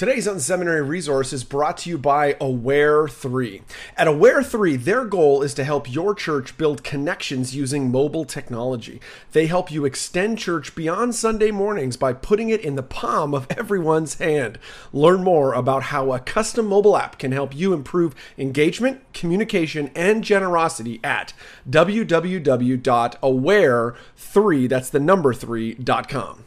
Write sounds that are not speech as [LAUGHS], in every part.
Today's Unseminary resource is brought to you by Aware 3. At Aware 3, their goal is to help your church build connections using mobile technology. They help you extend church beyond Sunday mornings by putting it in the palm of everyone's hand. Learn more about how a custom mobile app can help you improve engagement, communication, and generosity at www.aware3, that's the number 3.com.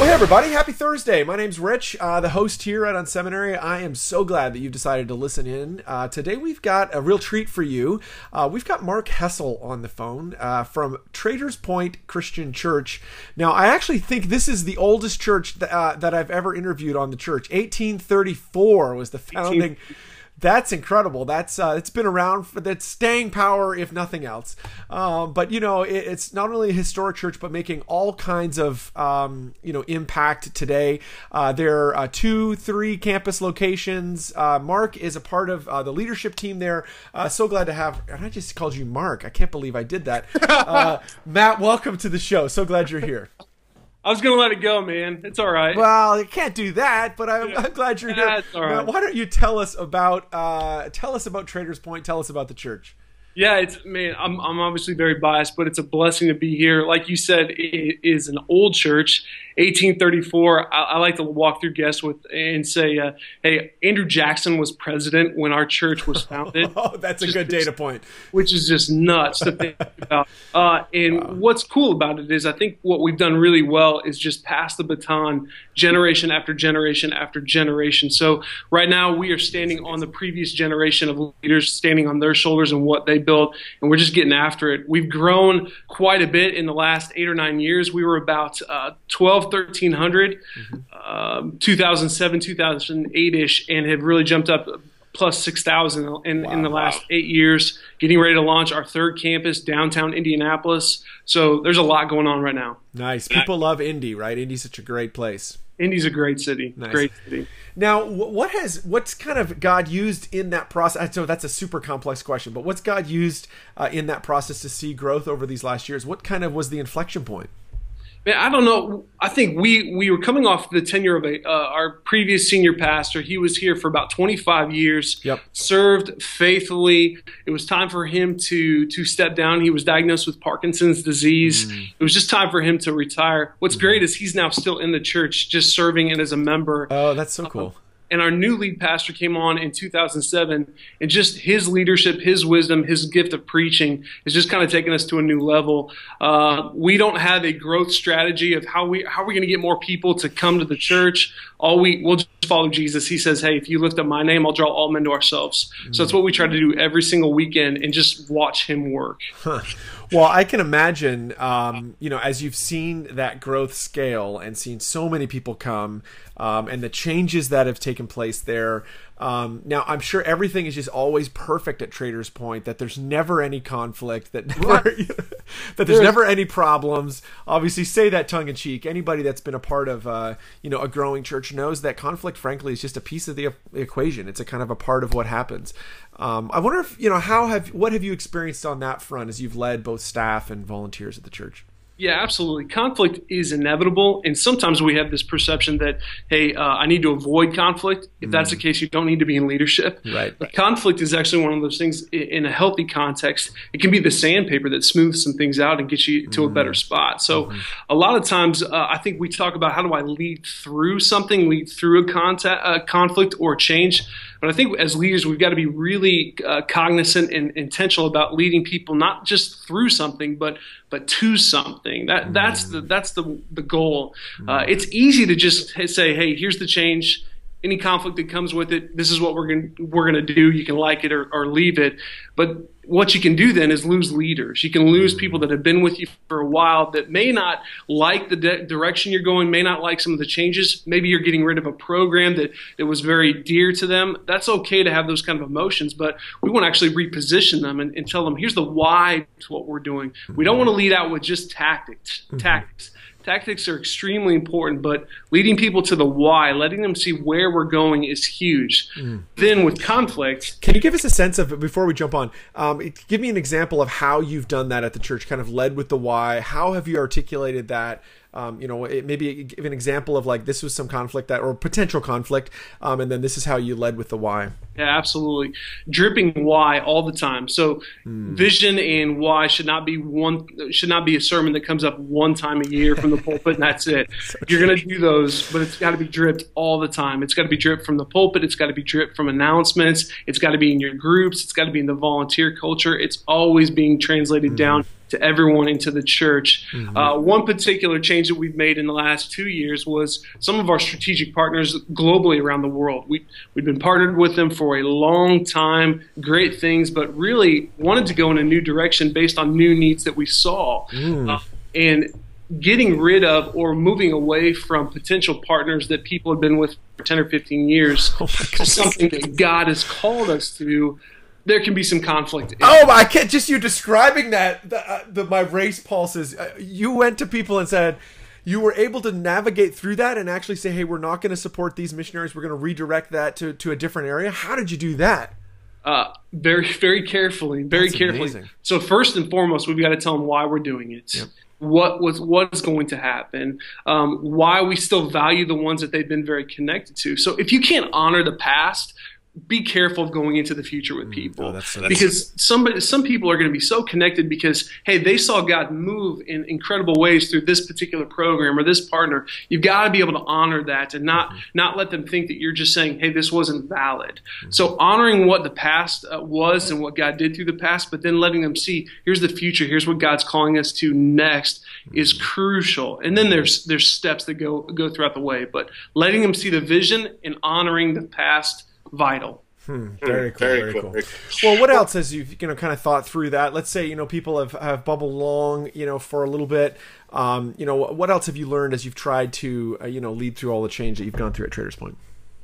Well, hey everybody, happy Thursday. My name's Rich, uh, the host here at Unseminary. I am so glad that you've decided to listen in. Uh, today we've got a real treat for you. Uh, we've got Mark Hessel on the phone uh, from Traders Point Christian Church. Now, I actually think this is the oldest church th- uh, that I've ever interviewed on the church. 1834 was the founding. 18- that's incredible. That's uh, it's been around for that staying power, if nothing else. Um, but you know, it, it's not only a historic church, but making all kinds of um, you know impact today. Uh, there are uh, two, three campus locations. Uh, Mark is a part of uh, the leadership team there. Uh, so glad to have. And I just called you Mark. I can't believe I did that. [LAUGHS] Matt, welcome to the show. So glad you're here. I was gonna let it go, man. It's all right. Well, you can't do that, but I'm, yeah. I'm glad you're here. all right. Now, why don't you tell us about uh, tell us about Traders Point? Tell us about the church. Yeah, it's man. I'm I'm obviously very biased, but it's a blessing to be here. Like you said, it is an old church. 1834. I, I, like to walk through guests with and say, uh, "Hey, Andrew Jackson was president when our church was founded." [LAUGHS] oh, that's a good data point. Which is just nuts to think [LAUGHS] about. Uh, and wow. what's cool about it is, I think what we've done really well is just pass the baton, generation after generation after generation. So right now we are standing on the previous generation of leaders, standing on their shoulders and what they built, and we're just getting after it. We've grown quite a bit in the last eight or nine years. We were about uh, 12 1300, mm-hmm. um, 2007, 2008 ish, and have really jumped up plus 6,000 in, wow, in the last wow. eight years, getting ready to launch our third campus downtown Indianapolis. So there's a lot going on right now. Nice. People love Indy, right? Indy's such a great place. Indy's a great city. Nice. Great city. Now, what has what's kind of God used in that process? So that's a super complex question, but what's God used uh, in that process to see growth over these last years? What kind of was the inflection point? Man, I don't know. I think we we were coming off the tenure of a, uh, our previous senior pastor. He was here for about 25 years. Yep. Served faithfully. It was time for him to to step down. He was diagnosed with Parkinson's disease. Mm. It was just time for him to retire. What's mm. great is he's now still in the church, just serving and as a member. Oh, that's so cool. Uh, and our new lead pastor came on in 2007 and just his leadership his wisdom his gift of preaching is just kind of taking us to a new level. Uh, we don't have a growth strategy of how we how are we going to get more people to come to the church. All we we'll just follow jesus. He says hey if you lift up my name i'll draw all men to ourselves. Mm-hmm. so that's what we try to do every single weekend and just watch him work. Huh. Well, I can imagine, um, you know, as you've seen that growth scale and seen so many people come, um, and the changes that have taken place there. Um, now, I'm sure everything is just always perfect at Traders Point. That there's never any conflict. That never, [LAUGHS] [LAUGHS] that there's never any problems. Obviously, say that tongue in cheek. Anybody that's been a part of, uh, you know, a growing church knows that conflict, frankly, is just a piece of the equation. It's a kind of a part of what happens. Um, I wonder if you know how have what have you experienced on that front as you've led both staff and volunteers at the church. Yeah, absolutely. Conflict is inevitable, and sometimes we have this perception that, hey, uh, I need to avoid conflict. If mm. that's the mm. case, you don't need to be in leadership. [LAUGHS] Right. But conflict is actually one of those things in a healthy context. It can be the sandpaper that smooths some things out and gets you to mm. a better spot. So, mm-hmm. a lot of times, uh, I think we talk about how do I lead through something, lead through a, contact, a conflict or change. But I think as leaders, we've got to be really uh, cognizant and intentional about leading people not just through something, but but to something. That that's the that's the the goal. Uh, it's easy to just say, hey, here's the change. Any conflict that comes with it, this is what we're going we're to do. You can like it or, or leave it, but what you can do then is lose leaders. You can lose people that have been with you for a while that may not like the de- direction you're going, may not like some of the changes. Maybe you're getting rid of a program that, that was very dear to them. That's okay to have those kind of emotions, but we want to actually reposition them and, and tell them here's the why to what we're doing. We don't want to lead out with just tactics. Mm-hmm. Tactics tactics are extremely important, but leading people to the why, letting them see where we're going is huge. Mm. Then with conflict. Can you give us a sense of, before we jump on, um, give me an example of how you've done that at the church, kind of led with the why? How have you articulated that? Um, you know, it, maybe give an example of like this was some conflict that or potential conflict, um, and then this is how you led with the why. Yeah, absolutely. Dripping why all the time. So mm. vision and why should not be one should not be a sermon that comes up one time a year from the pulpit and that's it. [LAUGHS] so You're going to do those, but it's got to be dripped all the time. It's got to be dripped from the pulpit. It's got to be dripped from announcements. It's got to be in your groups. It's got to be in the volunteer culture. It's always being translated mm. down to everyone into the church. Mm-hmm. Uh, one particular change that we've made in the last two years was some of our strategic partners globally around the world. We, we've been partnered with them for a long time, great things, but really wanted to go in a new direction based on new needs that we saw. Mm. Uh, and getting rid of or moving away from potential partners that people have been with for 10 or 15 years oh to something that God has called us to there can be some conflict. Oh, I can't. Just you describing that, the, uh, the my race pulses. Uh, you went to people and said you were able to navigate through that and actually say, "Hey, we're not going to support these missionaries. We're going to redirect that to to a different area." How did you do that? Uh, very, very carefully, very That's carefully. Amazing. So first and foremost, we've got to tell them why we're doing it. Yep. What was what is going to happen? Um, why we still value the ones that they've been very connected to. So if you can't honor the past, be careful of going into the future with mm. people oh, that's, that's, because somebody some people are going to be so connected because hey they saw god move in incredible ways through this particular program or this partner you've got to be able to honor that and not mm-hmm. not let them think that you're just saying hey this wasn't valid mm-hmm. so honoring what the past uh, was and what god did through the past but then letting them see here's the future here's what god's calling us to next mm-hmm. is crucial and then there's there's steps that go go throughout the way but letting them see the vision and honoring the past vital. Hmm, very, cool, very, very, cool. cool. Well, what else has you you know kind of thought through that? Let's say you know people have, have bubbled along you know for a little bit. Um, you know what else have you learned as you've tried to uh, you know lead through all the change that you've gone through at Traders Point?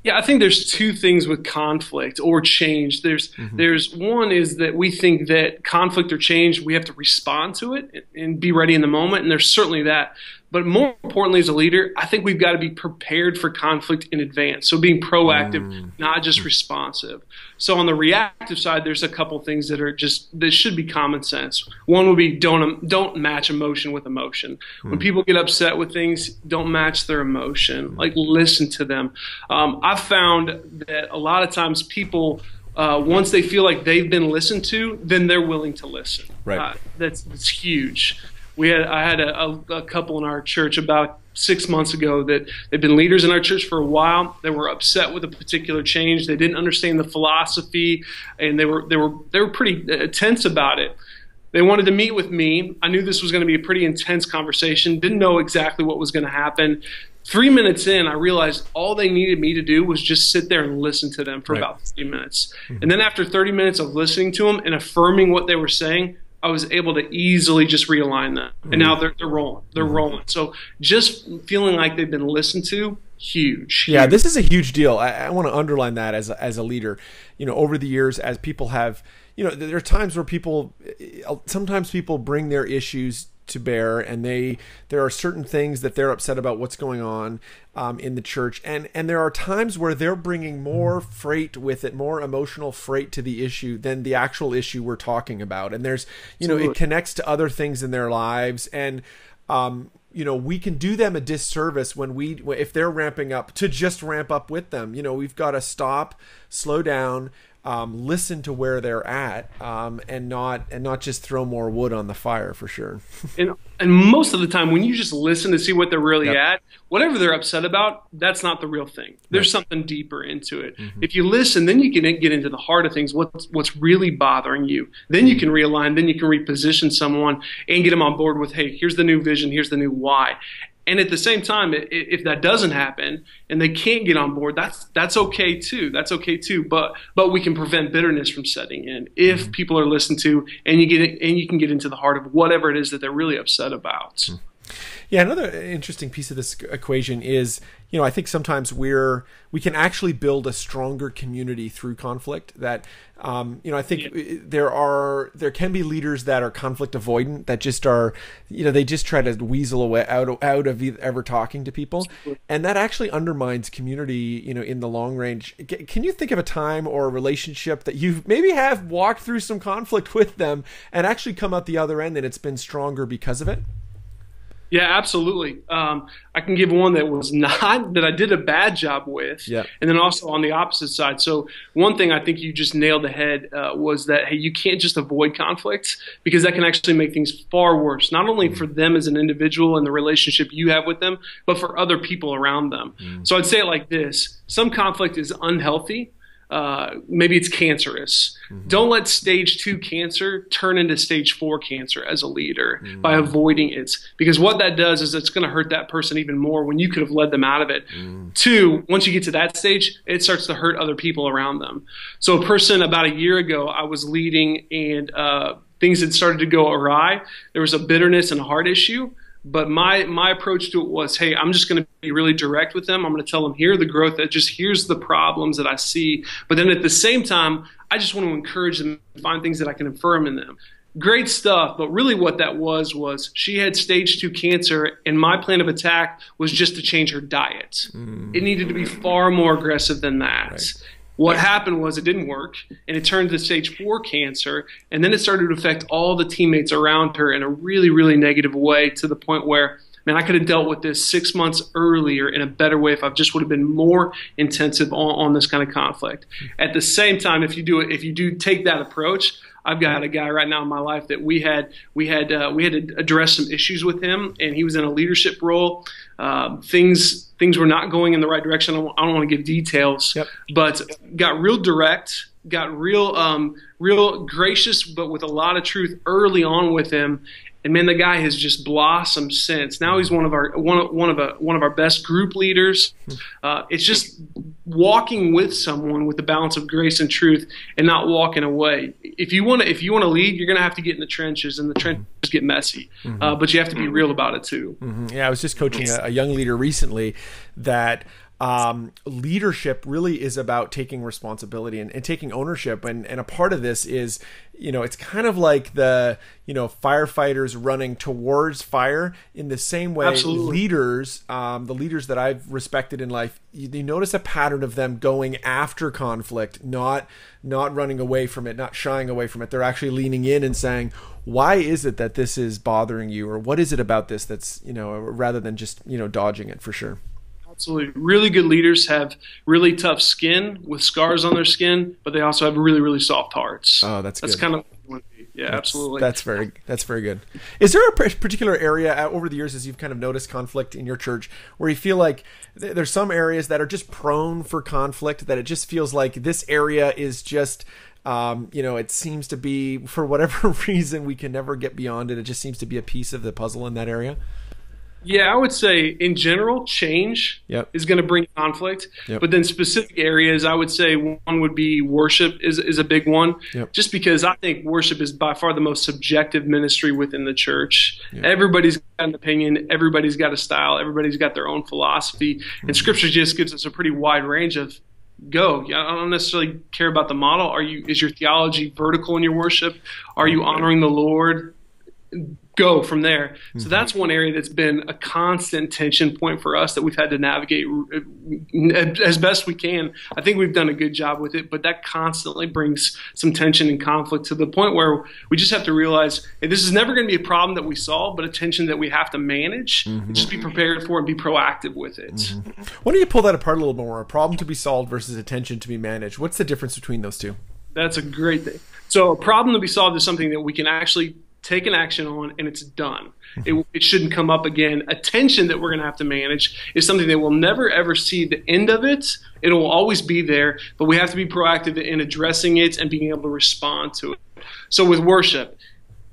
Yeah, I think there's two things with conflict or change. There's mm-hmm. there's one is that we think that conflict or change we have to respond to it and be ready in the moment, and there's certainly that. But more importantly, as a leader, I think we've got to be prepared for conflict in advance. So being proactive, mm. not just responsive. So on the reactive side, there's a couple things that are just that should be common sense. One would be don't don't match emotion with emotion. Mm. When people get upset with things, don't match their emotion. Like listen to them. Um, I've found that a lot of times people. Uh, once they feel like they've been listened to, then they're willing to listen. Right. Uh, that's that's huge we had I had a, a, couple in our church about six months ago that they've been leaders in our church for a while. They were upset with a particular change. They didn't understand the philosophy, and they were they were they were pretty uh, tense about it. They wanted to meet with me. I knew this was going to be a pretty intense conversation. Didn't know exactly what was going to happen. Three minutes in, I realized all they needed me to do was just sit there and listen to them for right. about 30 minutes. Mm-hmm. And then after 30 minutes of listening to them and affirming what they were saying, I was able to easily just realign them, and mm-hmm. now they're they're rolling. They're mm-hmm. rolling. So just feeling like they've been listened to, huge. huge. Yeah, this is a huge deal. I, I want to underline that as a, as a leader. You know, over the years, as people have, you know, there are times where people, eh, eh, sometimes people bring their issues to bear and they there are certain things that they're upset about what's going on um, in the church. And and there are times where they're bringing more freight with it more emotional freight to the issue than the actual issue we're talking about. And there's you know it connects to other things in their lives. And um, you know we can do them a disservice when we if they're ramping up to just ramp up with them. You know we've got to stop slow down um, listen to where they're at um, and not and not just throw more wood on the fire for sure. [LAUGHS] and and most of the time, when you just listen to see what they're really yep. at, whatever they're upset about, that's not the real thing. There's right. something deeper into it. Mm-hmm. If you listen, then you can get into the heart of things. What's what's really bothering you? Then you can realign. Then you can reposition someone and get them on board with, hey, here's the new vision. Here's the new why And at the same time, if that doesn't happen and they can't get on board, that's that's okay too. That's okay too. But but we can prevent bitterness from setting in if mm-hmm. people are listened to, and you get and you can get into the heart of whatever it is that they're really upset about. Mm-hmm. Yeah, another interesting piece of this equation is, you know, I think sometimes we're we can actually build a stronger community through conflict. That, um, you know, I think yeah. there are there can be leaders that are conflict avoidant that just are, you know, they just try to weasel away out of, out of ever talking to people, and that actually undermines community. You know, in the long range, can you think of a time or a relationship that you maybe have walked through some conflict with them and actually come out the other end and it's been stronger because of it? Yeah, absolutely. Um, I can give one that was [LAUGHS] not that I did a bad job with, yeah. and then also on the opposite side. So one thing I think you just nailed the head uh, was that hey, you can't just avoid conflict because that can actually make things far worse. Not only mm. for them as an individual and the relationship you have with them, but for other people around them. Mm. So I'd say it like this: some conflict is unhealthy, uh, maybe it's cancerous. Mm-hmm. Don't let stage two cancer turn into stage four cancer as a leader mm-hmm. by avoiding it. Because what that does is it's going to hurt that person even more when you could have led them out of it. Mm-hmm. Two, once you get to that stage, it starts to hurt other people around them. So, a person about a year ago, I was leading and uh, things had started to go awry. There was a bitterness and a heart issue. But my my approach to it was, hey, I'm just going to be really direct with them. I'm going to tell them here are the growth that just here's the problems that I see. But then at the same time, I just want to encourage them to find things that I can affirm in them. Great stuff, but really what that was was she had stage two cancer, and my plan of attack was just to change her diet. Mm. It needed to be far more aggressive than that. Right. What happened was it didn't work, and it turned to stage four cancer, and then it started to affect all the teammates around her in a really, really negative way to the point where, man, I could have dealt with this six months earlier in a better way if I just would have been more intensive on, on this kind of conflict. At the same time, if you do it, if you do take that approach, I've got a guy right now in my life that we had we had uh, we had to address some issues with him, and he was in a leadership role. Um, things things were not going in the right direction. I don't, don't want to give details, yep. but got real direct, got real um, real gracious, but with a lot of truth early on with him, and man, the guy has just blossomed since. Now he's one of our one of one of a one of our best group leaders. Uh, it's just walking with someone with the balance of grace and truth, and not walking away. If you want to, if you want to lead, you're going to have to get in the trenches, and the trenches get messy. Mm-hmm. Uh, but you have to be real about it too. Mm-hmm. Yeah, I was just coaching a, a young leader recently that um, leadership really is about taking responsibility and, and, taking ownership. And, and a part of this is you know it's kind of like the you know firefighters running towards fire in the same way Absolutely. leaders um, the leaders that i've respected in life you, you, notice a pattern of them going after conflict not not running away from it not shying away from it. They're actually leaning in and saying why is it that this is bothering you? Or what is it about this that's you know rather than just you know dodging it for sure Absolutely. Really good leaders have really tough skin with scars on their skin, but they also have really, really soft hearts. Oh, that's that's good. kind of yeah, that's, absolutely. That's very that's very good. Is there a particular area uh, over the years as you've kind of noticed conflict in your church where you feel like there's some areas that are just prone for conflict that it just feels like this area is just um, you know, it seems to be for whatever [LAUGHS] reason we can never get beyond it. It just seems to be a piece of the puzzle in that area. Yeah, I would say in general, change yep. is going to bring conflict. Yep. But then specific areas, I would say one would be worship is, is a big one. Yep. Just because I think worship is by far the most subjective ministry within the church. Everybody's got an opinion, everybody's got a style, everybody's got their own philosophy. Mm-hmm. And Scripture just gives us a pretty wide range of go. I don't necessarily care about the model. Are you is your theology vertical in your worship? Are you honoring the Lord? Go from there. Mm-hmm. So that's one area that's been a constant tension point for us that we've had to navigate uh, as best we can. I think we've done a good job with it, but that constantly brings some tension and conflict to the point where we just have to realize hey, this is never going to be a problem that we solve, but a tension that we have to manage. Mm-hmm. Just be prepared for and be proactive with it. Mm-hmm. Why don't you pull that apart a little more? A problem to be solved versus a tension to be managed. What's the difference between those two? That's a great thing. So a problem to be solved is something that we can actually take an action on, and it's done. It, it, shouldn't come up again. Attention that we're going to have to manage is something that we'll never ever see the end of it. It will always be there, but we have to be proactive in addressing it and being able to respond to it. So with worship,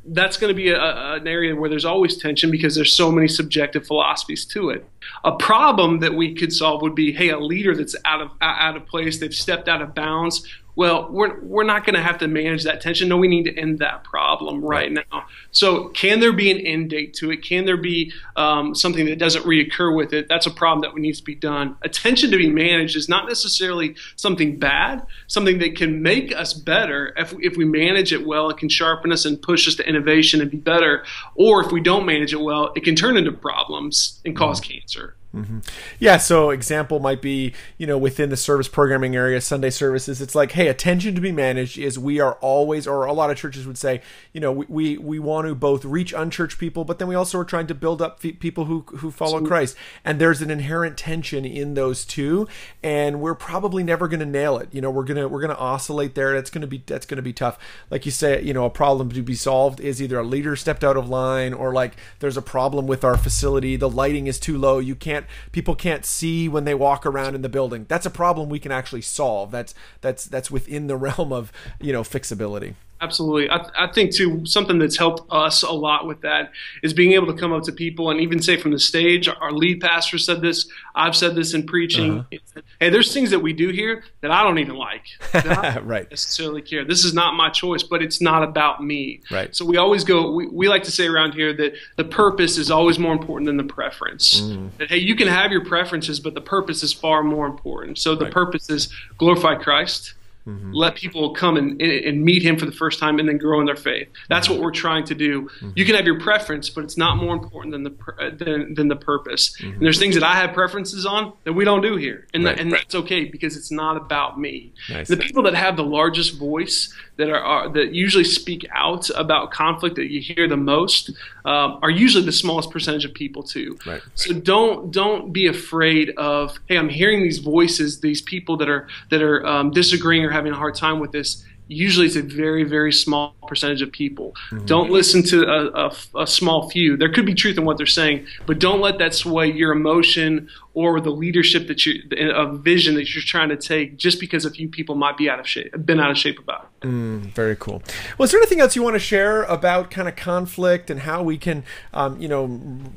that's going to be a, an area where there's always tension because there's so many subjective philosophies to it. A problem that we could solve would be, hey, a leader that's out of out of place, they've stepped out of bounds well, we're, we're not going to have to manage that tension. No, we need to end that problem right, now. So, can there be an end date to it? Can there be um, something that doesn't reoccur with it? That's a problem that needs to be done. Attention to be managed is not necessarily something bad, something that can make us better. If, if we manage it well, it can sharpen us and push us to innovation and be better. Or if we don't manage it well, it can turn into problems and cause mm-hmm. cancer. Mm-hmm. Yeah, so example might be, you know, within the service programming area, Sunday services, it's like, hey, attention to be managed is we are always, or a lot of churches would say, you know, we, we, we want to both reach unchurched people, but then we also are trying to build up people who, who follow so, Christ. And there's an inherent tension in those two, and we're probably never going to nail it. You know, we're gonna we're gonna oscillate there. That's gonna be that's gonna be tough. Like you say, you know, a problem to be solved is either a leader stepped out of line, or like there's a problem with our facility, the lighting is too low, you can't can't people can't see when they walk around in the building. That's a problem we can actually solve. That's that's that's within the [LAUGHS] realm of you know fixability. Absolutely. I, I, think, too, something that's helped us a lot with that is being able to come up to people and even say from the stage, our lead pastor said this, I've said this in preaching. Uh-huh. Hey, there's things that we do here that I don't even like. I [LAUGHS] don't right. necessarily care. This is not my choice, but it's not about me. Right. So we always go, we, we like to say around here that the purpose is always more important than the preference. Mm. That, hey, you can have your preferences, but the purpose is far more important. So the right. purpose is glorify Christ Mm-hmm. Let people come and, and meet him for the first time and then grow in their faith. That's mm-hmm. what we're trying to do. Mm-hmm. You can have your preference, but it's not more important than the than, than the purpose. Mm-hmm. And there's things that I have preferences on that we don't do here, and right. that, and that's okay because it's not about me. Nice. The people that have the largest voice that are, are, that usually speak out about conflict that you hear the most um, are usually the smallest percentage of people too. Right. So don't don't be afraid of hey I'm hearing these voices these people that are that are um, disagreeing or having a hard time with this usually it's a very very small percentage of people. Mm-hmm. don't listen to a, a, a, small few. There could be truth in what they're saying but don't let that sway your emotion or the leadership that you a vision that you're trying to take just because a few people might be out of shape been out of shape about it. Mm, very cool. Well is there anything else you want to share about kind of conflict and how we can um, you know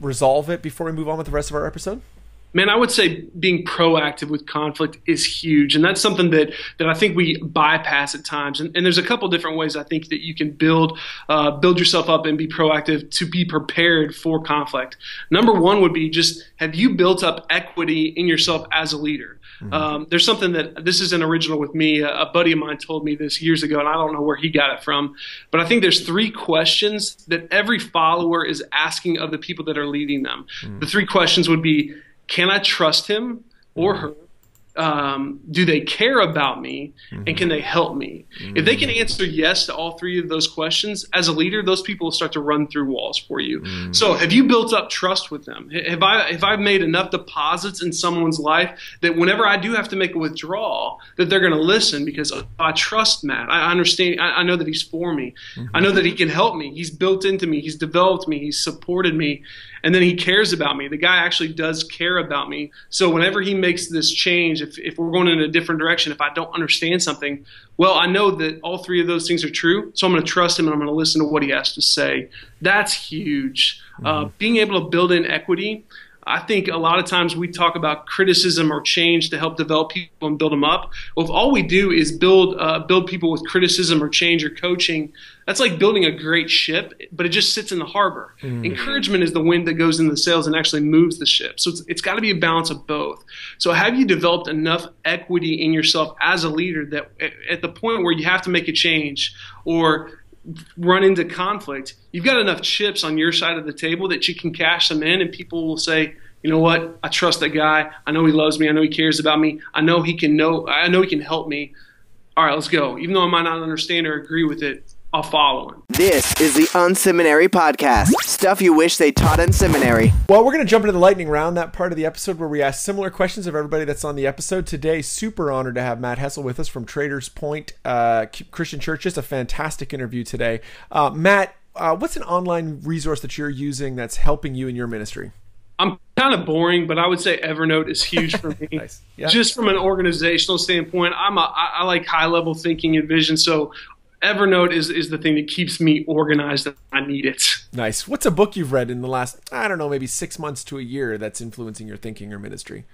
resolve it before we move on with the rest of our episode man, I would say being proactive with conflict is huge, and that's something that that I think we bypass at times. And, and there's a couple different ways I think that you can build uh, build yourself up and be proactive to be prepared for conflict. Number one would be just have you built up equity in yourself as a leader. Mm-hmm. Um, there's something that this is an original with me. A, a buddy of mine told me this years ago, and I don't know where he got it from, but I think there's three questions that every follower is asking of the people that are leading them. Mm-hmm. The three questions would be can I trust him or her? Um, do they care about me and can they help me? If they can answer yes to all three of those questions, as a leader, those people will start to run through walls for you. Mm-hmm. So, have you built up trust with them? Have I have I made enough deposits in someone's life that whenever I do have to make a withdrawal, that they're going to listen because oh, I trust Matt. I understand. I, I know that he's for me. I know that he can help me. He's built into me. He's developed me. He's supported me and then he cares about me. The guy actually does care about me. So whenever he makes this change, if, if we're going in a different direction, if I don't understand something, well, I know that all three of those things are true. So I'm going to trust him and I'm going to listen to what he has to say. That's huge. Uh, mm-hmm. Uh, being able to build in equity. I think a lot of times we talk about criticism or change to help develop people and build them up. Well, if all we do is build uh, build people with criticism or change or coaching, that's like building a great ship, but it just sits in the harbor. Mm-hmm. Encouragement is the wind that goes into the sails and actually moves the ship. So it's, it's got to be a balance of both. So have you developed enough equity in yourself as a leader that at the point where you have to make a change or run into conflict, you've got enough chips on your side of the table that you can cash them in, and people will say, you know what, I trust that guy. I know he loves me. I know he cares about me. I know he can know. I know he can help me. All right, let's go. Even though I might not understand or agree with it, I'll follow him. This is the Unseminary Podcast. Stuff you wish they taught in seminary. Well, we're going to jump into the lightning round, that part of the episode where we ask similar questions of everybody that's on the episode. Today, super honored to have Matt Hessel with us from Traders Point uh, Christian Church. Just a fantastic interview today. Uh, Matt, uh, what's an online resource that you're using that's helping you in your ministry? I'm kind of boring, but I would say Evernote is huge for [LAUGHS] me. nice. yeah. Just from an organizational standpoint, I'm a, I like high level thinking and vision. So Evernote is, is the thing that keeps me organized I need it. Nice. What's a book you've read in the last, I don't know, maybe six months to a year that's influencing your thinking or ministry?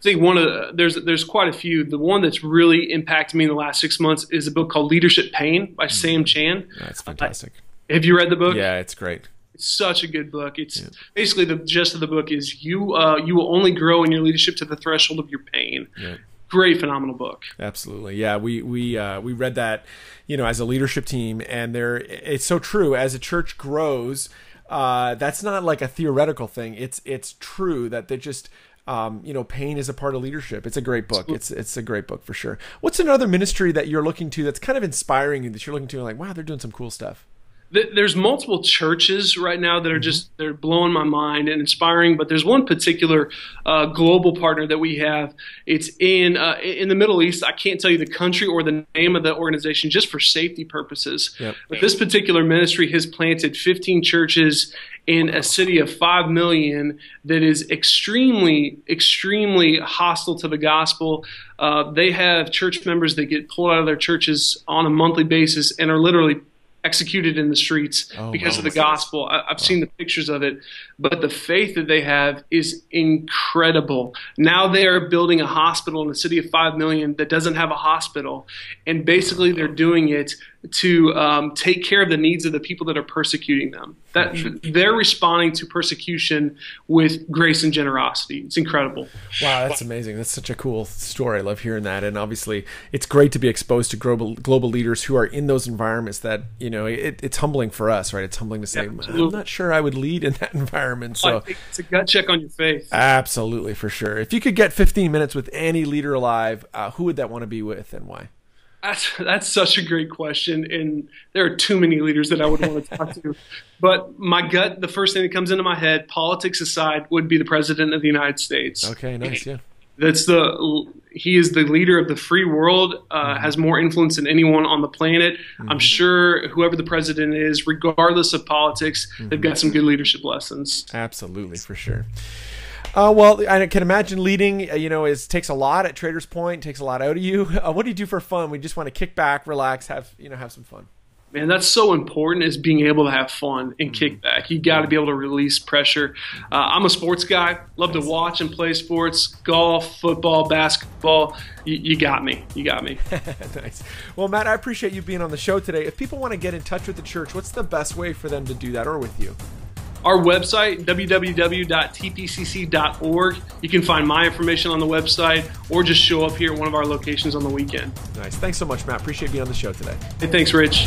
I think one of the, there's there's quite a few. The one that's really impacted me in the last six months is a book called Leadership Pain by mm-hmm. Sam Chand. That's fantastic. Uh, have you read the book? Yeah, it's great. It's such a good book. It's yeah. basically the gist of the book is you uh, you will only grow in your leadership to the threshold of your pain. Yeah great phenomenal book absolutely yeah we we uh, we read that you know as a leadership team and there it's so true as a church grows uh, that's not like a theoretical thing it's it's true that they just um, you know, pain is a part of leadership. It's a great book. It's it's a great book for sure. What's another ministry that you're looking to that's kind of inspiring you that you're looking to like, wow, they're doing some cool stuff there's multiple churches right now that are mm-hmm. just they're blowing my mind and inspiring but there's one particular uh, global partner that we have it's in uh, in the middle east i can't tell you the country or the name of the organization just for safety purposes yep. but this particular ministry has planted 15 churches in a city of 5 million that is extremely extremely hostile to the gospel uh, they have church members that get pulled out of their churches on a monthly basis and are literally executed in the streets oh, because wow. of the gospel. I, have wow. seen the pictures of it, but the faith that they have is incredible. Now they are building a hospital in a city of 5 million that doesn't have a hospital, and basically they're doing it to um, take care of the needs of the people that are persecuting them. That they're responding to persecution with grace and generosity. It's incredible. Wow, that's amazing. That's such a cool story. I love hearing that. And obviously, it's great to be exposed to global global leaders who are in those environments. That you know, it, it's humbling for us, right? It's humbling to say, yeah, I'm not sure I would lead in that [LAUGHS] environment. So it's a gut check on your faith. Absolutely, for sure. If you could get 15 minutes with any leader alive, uh, who would that want to be with, and why? That's that's such a great question, and there are too many leaders that I would want to talk to. But my gut, the first thing that comes into my head, politics aside, would be the president of the United States. Okay, nice, yeah. That's the he is the leader of the free world, uh, mm-hmm. has more influence than anyone on the planet. Mm-hmm. I'm sure whoever the president is, regardless of politics, mm-hmm. they've got some good leadership lessons. Absolutely, for sure. Uh, well, I can imagine leading. Uh, you know, is takes a lot at Traders Point. Takes a lot out of you. [LAUGHS] Uh, what do you do for fun? We just want to kick back, relax, have you know, have some fun. Man, that's so important is being able to have fun and mm-hmm. kick back. You got to be able to release pressure. Uh, I'm a sports guy. Love to watch and play sports, golf, football, basketball. You, you got me. You got me. [LAUGHS] nice. Well, Matt, I appreciate you being on the show today. If people want to get in touch with the church, what's the best way for them to do that, or with you? Our website, www.tpcc.org. You can find my information on the website or just show up here at one of our locations on the weekend. Nice. Thanks so much, Matt. Appreciate being on the show today. Hey, thanks, Rich.